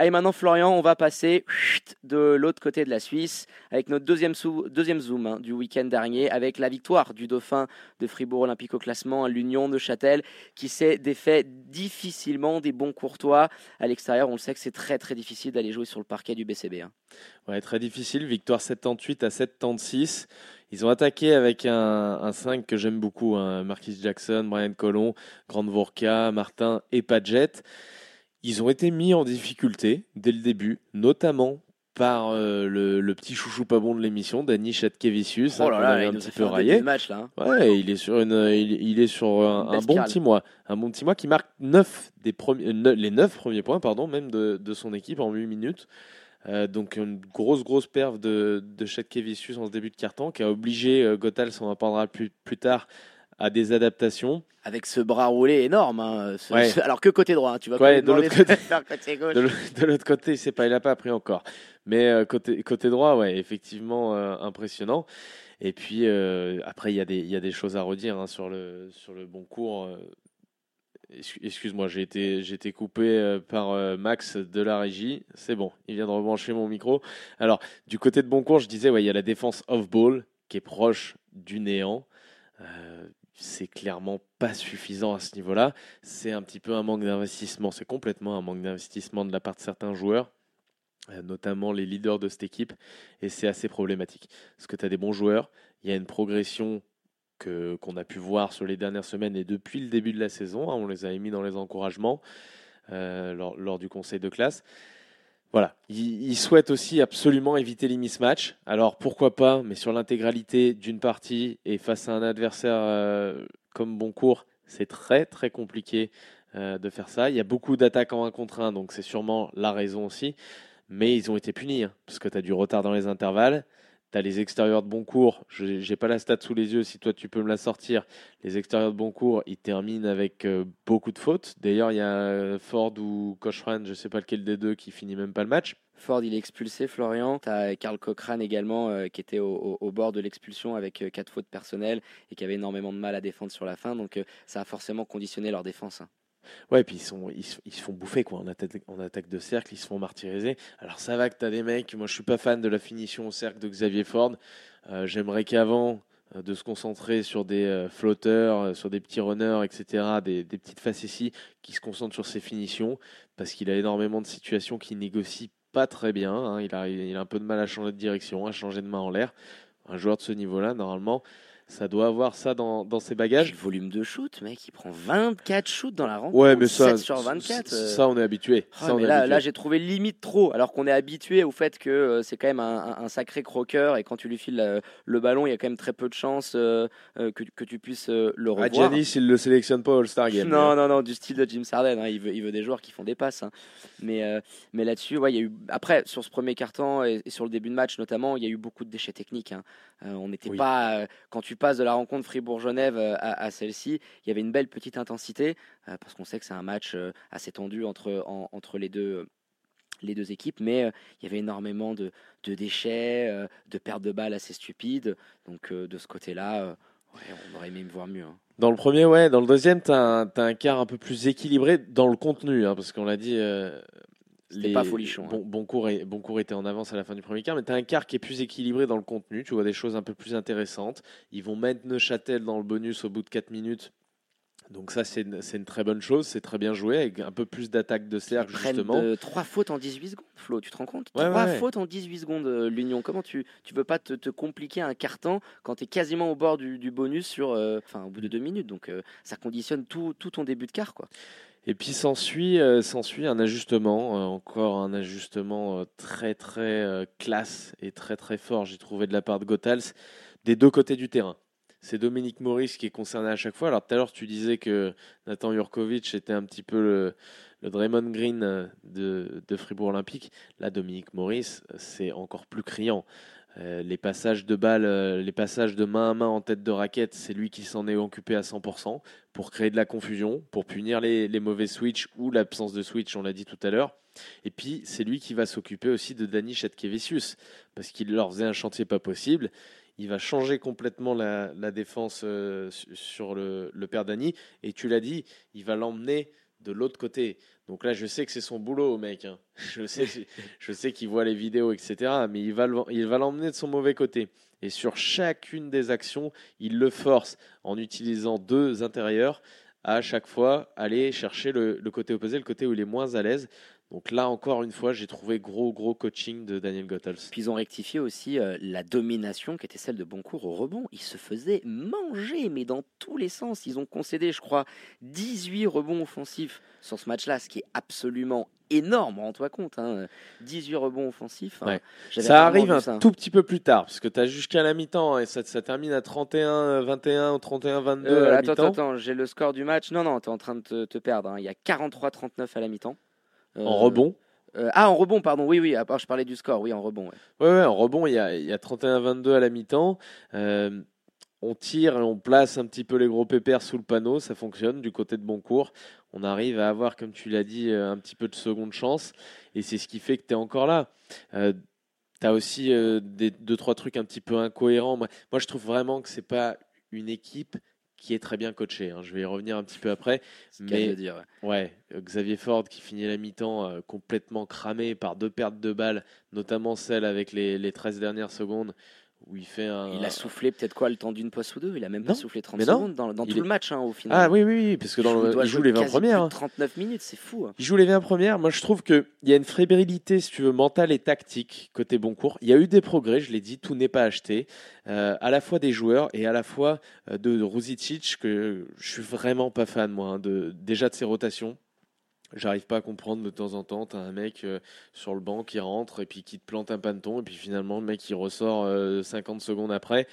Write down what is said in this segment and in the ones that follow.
Allez, maintenant, Florian, on va passer de l'autre côté de la Suisse avec notre deuxième, deuxième zoom hein, du week-end dernier avec la victoire du Dauphin de Fribourg Olympique au classement, l'Union de Châtel qui s'est défait difficilement des bons courtois. À l'extérieur, on le sait que c'est très très difficile d'aller jouer sur le parquet du BCB. Hein. Ouais, très difficile. Victoire 78 à 76. Ils ont attaqué avec un, 5 que j'aime beaucoup, hein. Marquis Jackson, Brian Colon, Grande Vorka, Martin et Padgett. Ils ont été mis en difficulté dès le début, notamment par euh, le, petit chouchou pas bon de l'émission, Danny Chatkevicius. Oh là là, il un petit peu raillé. Match, là, hein. Ouais, il est sur, une, il, est sur un, bon petit mois. Un bon petit mois qui marque 9 des premiers, les 9 premiers points pardon, même de, de son équipe en 8 minutes. Euh, donc une grosse grosse perf de, de Chatkevicius en ce début de carton qui a obligé euh, Gothal, on en parlera plus, plus tard, à des adaptations. Avec ce bras roulé énorme, hein, alors que côté droit, hein, tu vois. Ouais, de l'autre côté, de l'autre côté, c'est pas, il a pas appris encore. Mais euh, côté côté droit, ouais, effectivement euh, impressionnant. Et puis euh, après, il y a des il y a des choses à redire hein, sur le sur le bon cours. Excuse-moi, j'ai été, j'ai été coupé par Max de la régie. C'est bon, il vient de rebrancher mon micro. Alors, du côté de Boncourt, je disais, ouais, il y a la défense off-ball qui est proche du néant c'est clairement pas suffisant à ce niveau-là. C'est un petit peu un manque d'investissement. C'est complètement un manque d'investissement de la part de certains joueurs, euh, notamment les leaders de cette équipe, et c'est assez problématique. Parce que tu as des bons joueurs, il y a une progression que, qu'on a pu voir sur les dernières semaines et depuis le début de la saison. Hein, on les a mis dans les encouragements euh, lors, du conseil de classe. Voilà, il, souhaite aussi absolument éviter les mismatchs. Alors pourquoi pas, mais sur l'intégralité d'une partie et face à un adversaire euh, comme Boncourt, c'est très très compliqué euh, de faire ça. Il y a beaucoup d'attaques en 1 contre 1, donc c'est sûrement la raison aussi. Mais ils ont été punis, hein, parce que tu as du retard dans les intervalles. Tu les extérieurs de Boncourt. Je n'ai pas la stat sous les yeux, si toi tu peux me la sortir. Les extérieurs de Boncourt, ils terminent avec euh, beaucoup de fautes. D'ailleurs, il y a euh, Ford ou Cochrane, je ne sais pas lequel des deux, qui finit même pas le match. Ford, il est expulsé, Florian. Tu Karl Cochrane également, euh, qui était au, bord de l'expulsion avec quatre fautes personnelles et qui avait énormément de mal à défendre sur la fin. Donc, ça a forcément conditionné leur défense. Hein. Ouais, puis ils, se font bouffer quoi. En, attaque, de cercle, ils se font martyriser. Alors ça va que tu as des mecs, moi je suis pas fan de la finition au cercle de Xavier Ford. Euh, j'aimerais qu'avant euh, de se concentrer sur des euh, flotteurs, sur des petits runners, etc., des, des petites facéties, qui se concentrent sur ses finitions, parce qu'il a énormément de situations qu'il négocie pas très bien. Hein. Il a un peu de mal à changer de direction, à changer de main en l'air. Un joueur de ce niveau-là, normalement, ça doit avoir ça dans, dans ses bagages. Le volume de shoot, mec, il prend 24 shoots dans la rencontre. Ouais, mais ça, 7 sur 24. Euh. Ça, on est habitué. Ah, là, là j'ai trouvé limite trop, alors qu'on est habitué au fait que euh, c'est quand même un, sacré croqueur et quand tu lui files le ballon, il y a quand même très peu de chances euh, que, que, tu puisses le revoir. Giannis, il le sélectionne pas au All-Star Game. Non, non, non, du style de Jim Sarden. Hein, il, veut, il veut des joueurs qui font des passes. Hein. Mais, mais là-dessus, ouais, il y a eu. Après, sur ce premier carton et, sur le début de match notamment, il y a eu beaucoup de déchets techniques. Hein. on n'était pas. quand tu passes de la rencontre Fribourg-Genève euh, à, celle-ci, il y avait une belle petite intensité, euh, parce qu'on sait que c'est un match euh, assez tendu entre, entre les deux les deux équipes, mais il y avait énormément de, déchets, de pertes de balles assez stupides. Donc de ce côté-là, on aurait aimé me voir mieux. Hein. Dans le premier, ouais. Dans le deuxième, tu as, as, un quart un peu plus équilibré dans le contenu, hein, parce qu'on l'a dit, c'était pas folichon. Bon, hein. bon, cours et, bon cours était en avance à la fin du premier quart, mais tu as un quart qui est plus équilibré dans le contenu. Tu vois des choses un peu plus intéressantes. Ils vont mettre Neuchâtel dans le bonus au bout de 4 minutes. Donc ça, c'est une, une, très bonne chose, c'est très bien joué, avec un peu plus d'attaque de cercle, justement. De, trois fautes en 18 secondes, Flo, tu te rends compte? Trois fautes en 18 secondes, euh, l'Union. Comment tu ne veux pas te, te, compliquer un carton quand tu es quasiment au bord du, du bonus sur, euh, au bout de deux minutes Donc euh, ça conditionne tout, tout ton début de quart, quoi. Et puis s'ensuit euh, un ajustement, euh, encore un ajustement euh, très très classe et très très fort, j'ai trouvé de la part de Gothals, des deux côtés du terrain. C'est Dominique Maurice qui est concerné à chaque fois. Alors tout à l'heure tu disais que Nathan Jurkovic était un petit peu le, le Draymond Green de, de Fribourg Olympique. Là Dominique Maurice c'est encore plus criant. Euh, les passages de balles, euh, les passages de main à main en tête de raquette, c'est lui qui s'en est occupé à 100% pour créer de la confusion, pour punir les, mauvais switch ou l'absence de switch, on l'a dit tout à l'heure. Et puis, c'est lui qui va s'occuper aussi de Danny Chatkevicius, parce qu'il leur faisait un chantier pas possible. Il va changer complètement la, défense euh, sur le, le père Danny. Et tu l'as dit, il va l'emmener de l'autre côté. Donc là, je sais que c'est son boulot, mec. Hein. Je sais, je sais qu'il voit les vidéos, etc. Mais il va, il va l'emmener de son mauvais côté. Et sur chacune des actions, il le force en utilisant deux intérieurs à chaque fois aller chercher le, le côté opposé, le côté où il est moins à l'aise. Donc là, encore une fois, j'ai trouvé gros, gros coaching de Daniel Gottels. Puis ils ont rectifié aussi euh, la domination qui était celle de Boncourt au rebond. Ils se faisaient manger, mais dans tous les sens. Ils ont concédé, je crois, 18 rebonds offensifs sur ce match-là, ce qui est absolument énorme, rends-toi compte. 18 hein. rebonds offensifs. Hein. Ça arrive un tout petit peu plus tard, parce que tu as jusqu'à la mi-temps et ça, termine à 31-21 ou 31-22 euh, Attends, attends, j'ai le score du match. Non, non, tu es en train de te, perdre. Hein. Il y a 43-39 à la mi-temps. Euh, en rebond euh, ah, en rebond, pardon. Oui, oui. À part, je parlais du score. Oui, en rebond. Ouais, ouais, en rebond, il y a, y a 31-22 à la mi-temps. Euh, on tire et on place un petit peu les gros pépères sous le panneau. Ça fonctionne du côté de Boncourt. On arrive à avoir, comme tu l'as dit, un petit peu de seconde chance. Et c'est ce qui fait que tu es encore là. Euh, tu as aussi des, deux, trois trucs un petit peu incohérents. Moi, moi je trouve vraiment que c'est pas une équipe qui est très bien coaché. Hein. Je vais y revenir un petit peu après. Mais dire, ouais. Xavier Ford qui finit la mi-temps euh, complètement cramé par deux pertes de balles, notamment celle avec les, les 13 dernières secondes où il fait un. Il a soufflé peut-être quoi le temps d'une poste ou deux Il a même pas soufflé 30 secondes dans, dans tout le match hein, au final. Ah oui, oui, oui parce que dans il, le, il joue les 20 premières. 39 hein. minutes, c'est fou. Hein. Il joue les 20 premières. Moi, je trouve qu'il y a une fébrilité, si tu veux, mentale et tactique côté Boncourt. Il y a eu des progrès, je l'ai dit, tout n'est pas acheté. Euh, à la fois des joueurs et à la fois euh, de Ruzicic, que je suis vraiment pas fan, moi, de, déjà de ses rotations. J'arrive pas à comprendre de temps en temps, t'as un mec euh, sur le banc qui rentre et puis qui te plante un panton et puis finalement le mec il ressort 50 euh, secondes après.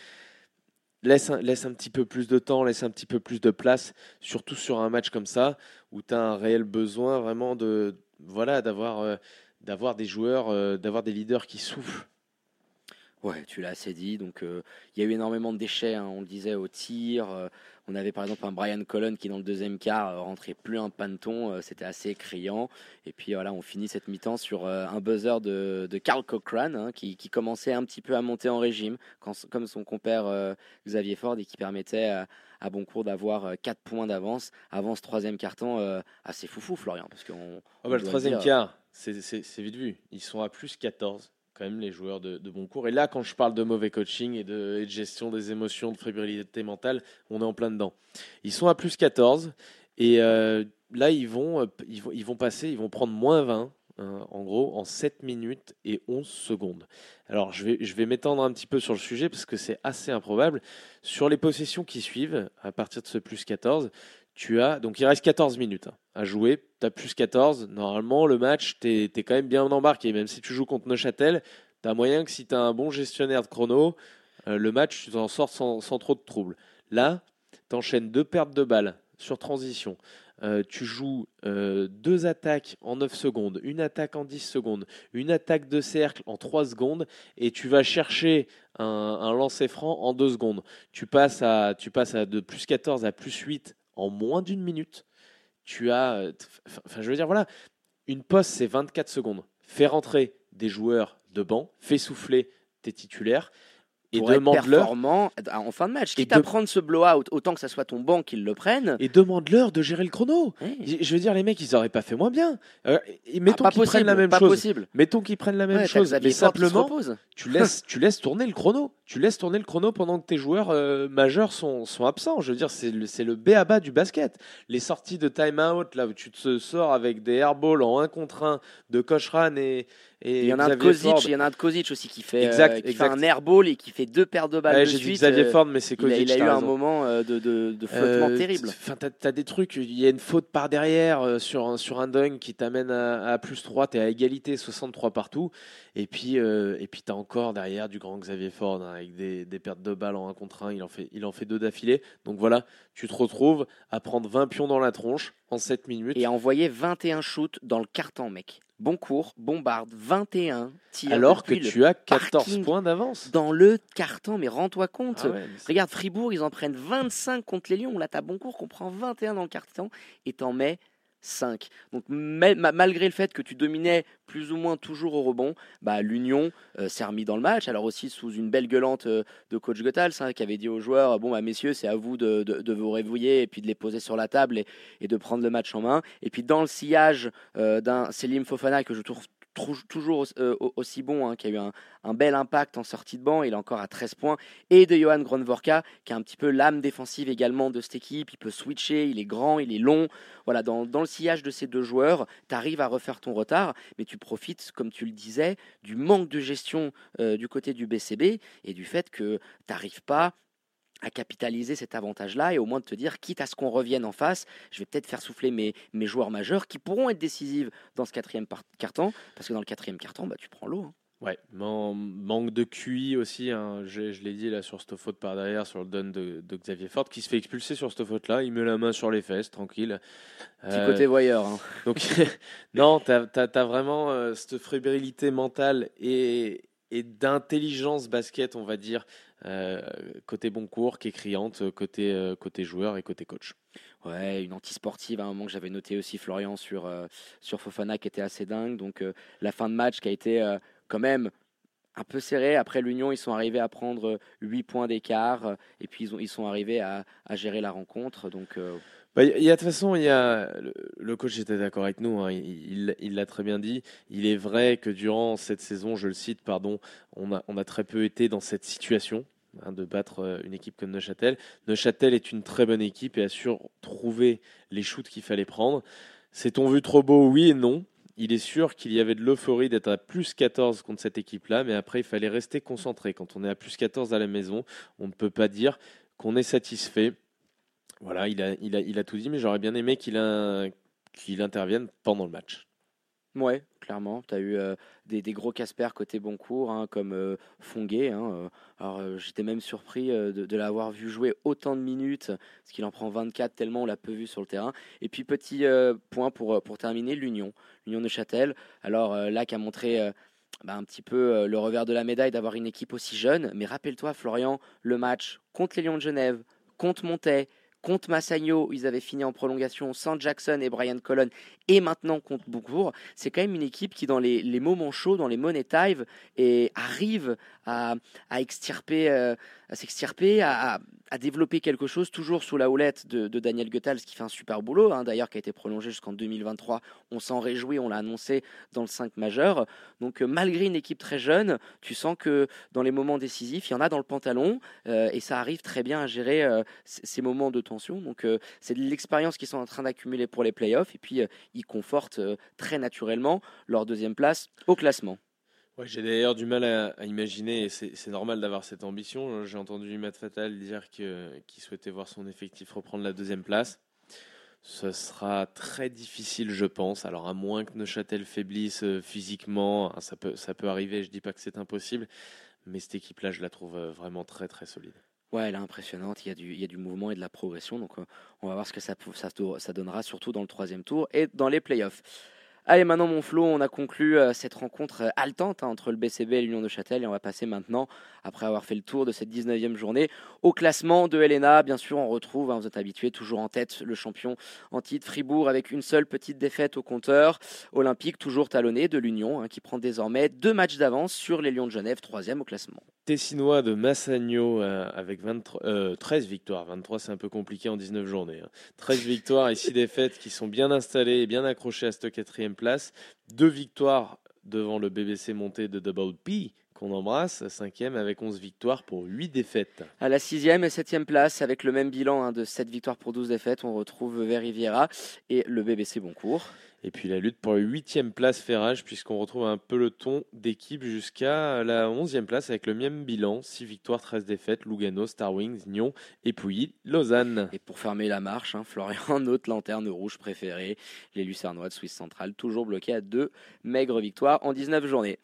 Laisse un, petit peu plus de temps, laisse un petit peu plus de place, surtout sur un match comme ça où tu as un réel besoin vraiment de voilà d'avoir euh, d'avoir des joueurs, d'avoir des leaders qui soufflent Ouais, tu l'as assez dit. Donc, il y a eu énormément de déchets, hein, on le disait, au tir. on avait par exemple un Brian Cullen qui, dans le deuxième quart, rentrait plus un panton. C'était assez criant. Et puis, voilà, on finit cette mi-temps sur un buzzer de, de Carl Cochrane hein, qui, qui, commençait un petit peu à monter en régime, quand, comme son compère Xavier Ford, et qui permettait à, Boncourt d'avoir 4 points d'avance avant ce troisième carton assez foufou, Florian. Parce qu'on, oh bah, le troisième quart, c'est vite vu. Ils sont à plus 14 quand même les joueurs de, bon cours. Et là, quand je parle de mauvais coaching et de, gestion des émotions, de fébrilité mentale, on est en plein dedans. Ils sont à plus 14 et euh, là, ils vont, euh, ils, vont, ils vont passer, ils vont prendre moins 20. Hein, en gros, en 7 minutes et 11 secondes. Alors, je vais, je vais m'étendre un petit peu sur le sujet parce que c'est assez improbable. Sur les possessions qui suivent, à partir de ce plus 14, tu as, donc il reste 14 minutes hein, à jouer, tu as plus 14, normalement le match, tu es, quand même bien embarqué, même si tu joues contre Neuchâtel, tu as moyen que si tu as un bon gestionnaire de chrono, euh, le match, tu t'en sors sans, trop de troubles. Là, tu enchaînes deux pertes de balles sur transition, euh, tu joues euh, deux attaques en 9 secondes, une attaque en 10 secondes, une attaque de cercle en 3 secondes, et tu vas chercher un, lancer franc en 2 secondes. Tu passes, à, tu de plus 14 à plus 8 en moins d'une minute. Tu as, euh, enfin, je veux dire, voilà, une poste, c'est 24 secondes. Fais rentrer des joueurs de banc, fais souffler tes titulaires et demande-leur en fin de match. Quitte à prendre ce blowout, autant que ça soit ton banc qu'ils le prennent. Et demande-leur de gérer le chrono. Je veux dire, les mecs, ils auraient pas fait moins bien. Euh, mettons ah, qu'ils prennent la même chose. Possible. Mettons qu'ils prennent la même chose, mais simplement, tu laisses, tu laisses tourner le chrono. Tu laisses tourner le chrono pendant que tes joueurs euh, majeurs sont, sont absents. Je veux dire, c'est le, le B à bas du basket. Les sorties de time-out, là où tu te sors avec des airballs en 1 contre 1 de Kochran et, il y en a un de Kozic, il y en a un de Kozic aussi qui fait, euh, qui fait un airball et qui fait deux paires de balles de. Xavier euh, Ford, mais c'est. Il a, il a eu un moment euh, de, de, de flottement terrible. Enfin, t'as, as des trucs, il y a une faute par derrière sur un, sur un dunk qui t'amène à, à plus 3, t'es à égalité, 63 partout. Et puis, et puis t'as encore derrière du grand Xavier Ford hein, avec des, des, pertes de balles en 1 contre 1. Il en fait, il en fait deux d'affilée. Donc voilà, tu te retrouves à prendre 20 pions dans la tronche en 7 minutes. Et à envoyer 21 shoots dans le carton, mec. Bon cours, bombarde, 21 tirs. Alors que tu as 14 points d'avance. Dans le carton, mais rends-toi compte. Ah Regarde, Fribourg, ils en prennent 25 contre les Lions. Là, t'as bon cours qu'on prend 21 dans le carton et t'en mets 5. Donc malgré le fait que tu dominais plus ou moins toujours au rebond, bah, l'Union euh, s'est remis dans le match. Alors aussi sous une belle gueulante euh, de coach Goethals hein, qui avait dit aux joueurs bon bah messieurs c'est à vous de, vous réveiller et puis de les poser sur la table et, et, de prendre le match en main. Et puis dans le sillage euh, d'un Selim Fofana que je trouve toujours euh, aussi bon, hein, qui a eu un, bel impact en sortie de banc, il est encore à 13 points, et de Johan Gronvorka, qui est un petit peu l'âme défensive également de cette équipe, il peut switcher, il est grand, il est long, voilà, dans, le sillage de ces deux joueurs, tu arrives à refaire ton retard, mais tu profites, comme tu le disais, du manque de gestion euh, du côté du BCB, et du fait que tu n'arrives pas à capitaliser cet avantage-là et au moins de te dire, quitte à ce qu'on revienne en face, je vais peut-être faire souffler mes, mes joueurs majeurs qui pourront être décisifs dans ce quatrième carton, parce que dans le quatrième carton, bah, tu prends l'eau. Hein. Ouais, manque de QI aussi, hein. je, l'ai dit là sur cette faute par derrière, sur le don de, Xavier Ford, qui se fait expulser sur cette faute-là, il met la main sur les fesses, tranquille. Petit côté euh, voyeur. Hein. Donc, non, tu as, vraiment euh, cette fébrilité mentale et, et d'intelligence basket, on va dire, euh, côté bon cours, qui est criante, côté, euh, côté joueur et côté coach. Ouais, une anti-sportive à un moment que j'avais noté aussi, Florian, sur, euh, sur Fofana, qui était assez dingue. Donc la fin de match qui a été quand même un peu serré. Après l'Union, ils sont arrivés à prendre 8 points d'écart et puis ils, ont, ils sont arrivés à, à gérer la rencontre. Donc bah, il y a de toute façon, il y a le coach était d'accord avec nous. Hein, il l'a très bien dit. Il est vrai que durant cette saison, je le cite, pardon, on a, on a très peu été dans cette situation hein, de battre euh, une équipe comme Neuchâtel. Neuchâtel est une très bonne équipe et a su trouver les shoots qu'il fallait prendre. S'est-on vu trop beau? Oui et non. Il est sûr qu'il y avait de l'euphorie d'être à plus 14 contre cette équipe-là, mais après, il fallait rester concentré. Quand on est à plus 14 à la maison, on ne peut pas dire qu'on est satisfait. Voilà, il a, tout dit, mais j'aurais bien aimé qu'il intervienne pendant le match. Ouais, clairement. Tu as eu des, gros Casper côté Boncourt, hein, comme euh, Fonguet. Hein, alors, j'étais même surpris de, l'avoir vu jouer autant de minutes, parce qu'il en prend 24 tellement on l'a peu vu sur le terrain. Et puis, petit point pour, pour terminer, l'Union. L'Union de Châtel. Alors, là, qui a montré. Bah, un petit peu le revers de la médaille d'avoir une équipe aussi jeune. Mais rappelle-toi, Florian, le match contre les Lions de Genève, contre Montais, Contre Massagno, ils avaient fini en prolongation sans Jackson et Brian Colon, et maintenant contre Boucourt. C'est quand même une équipe qui, dans les, moments chauds, dans les money arrive à, extirper, euh, à s'extirper, à, développer quelque chose, toujours sous la houlette de, Daniel Goethals, qui fait un super boulot, hein, d'ailleurs, qui a été prolongé jusqu'en 2023. On s'en réjouit, on l'a annoncé dans le 5 majeur. Donc, euh, malgré une équipe très jeune, tu sens que dans les moments décisifs, il y en a dans le pantalon, euh, et ça arrive très bien à gérer ces moments de tension. Donc, c'est de l'expérience qu'ils sont en train d'accumuler pour les playoffs, et puis ils confortent très naturellement leur deuxième place au classement. Ouais, j'ai d'ailleurs du mal à, imaginer, et c'est normal d'avoir cette ambition. J'ai entendu Matt Fatal dire qu'il souhaitait voir son effectif reprendre la deuxième place. Ce sera très difficile, je pense. Alors, à moins que Neuchâtel faiblisse euh, physiquement, hein, ça peut, ça peut arriver, je ne dis pas que c'est impossible, mais cette équipe-là, je la trouve euh, vraiment très, très solide. Ouais, elle est impressionnante. Il y, a du, il y a du mouvement et de la progression. Donc, euh, on va voir ce que ça, ça, ça donnera, surtout dans le troisième tour et dans les playoffs. Allez, maintenant, mon Flo, on a conclu euh, cette rencontre euh, haletante hein, entre le BCB et l'Union de Châtel. Et on va passer maintenant, après avoir fait le tour de cette 19e journée, au classement de Helena. Bien sûr, on retrouve, hein, vous êtes habitués, toujours en tête, le champion en titre Fribourg avec une seule petite défaite au compteur. Olympique, toujours talonné de l'Union, hein, qui prend désormais deux matchs d'avance sur les Lions de Genève, troisième au classement. Tessinois de Massagno euh, avec 23, 13 victoires. 23, c'est un peu compliqué en 19 journées. 13 victoires et 6 défaites qui sont bien installées et bien accrochées à ce quatrième place. Deux victoires devant le BBC monté de Double P qu'on embrasse, cinquième avec 11 victoires pour 8 défaites. À la sixième et septième place, avec le même bilan hein, de 7 victoires pour 12 défaites, on retrouve Veriviera et le BBC Boncourt. Et puis la lutte pour la huitième place Ferrage, puisqu'on retrouve un peloton d'équipes jusqu'à la onzième place avec le même bilan, 6 victoires, 13 défaites, Lugano, Star Wings, Nyon et Pouilly, Lausanne. Et pour fermer la marche, hein, Florian, notre lanterne rouge préférée, les Lucernois de Suisse centrale, toujours bloqués à deux maigres victoires en 19 journées.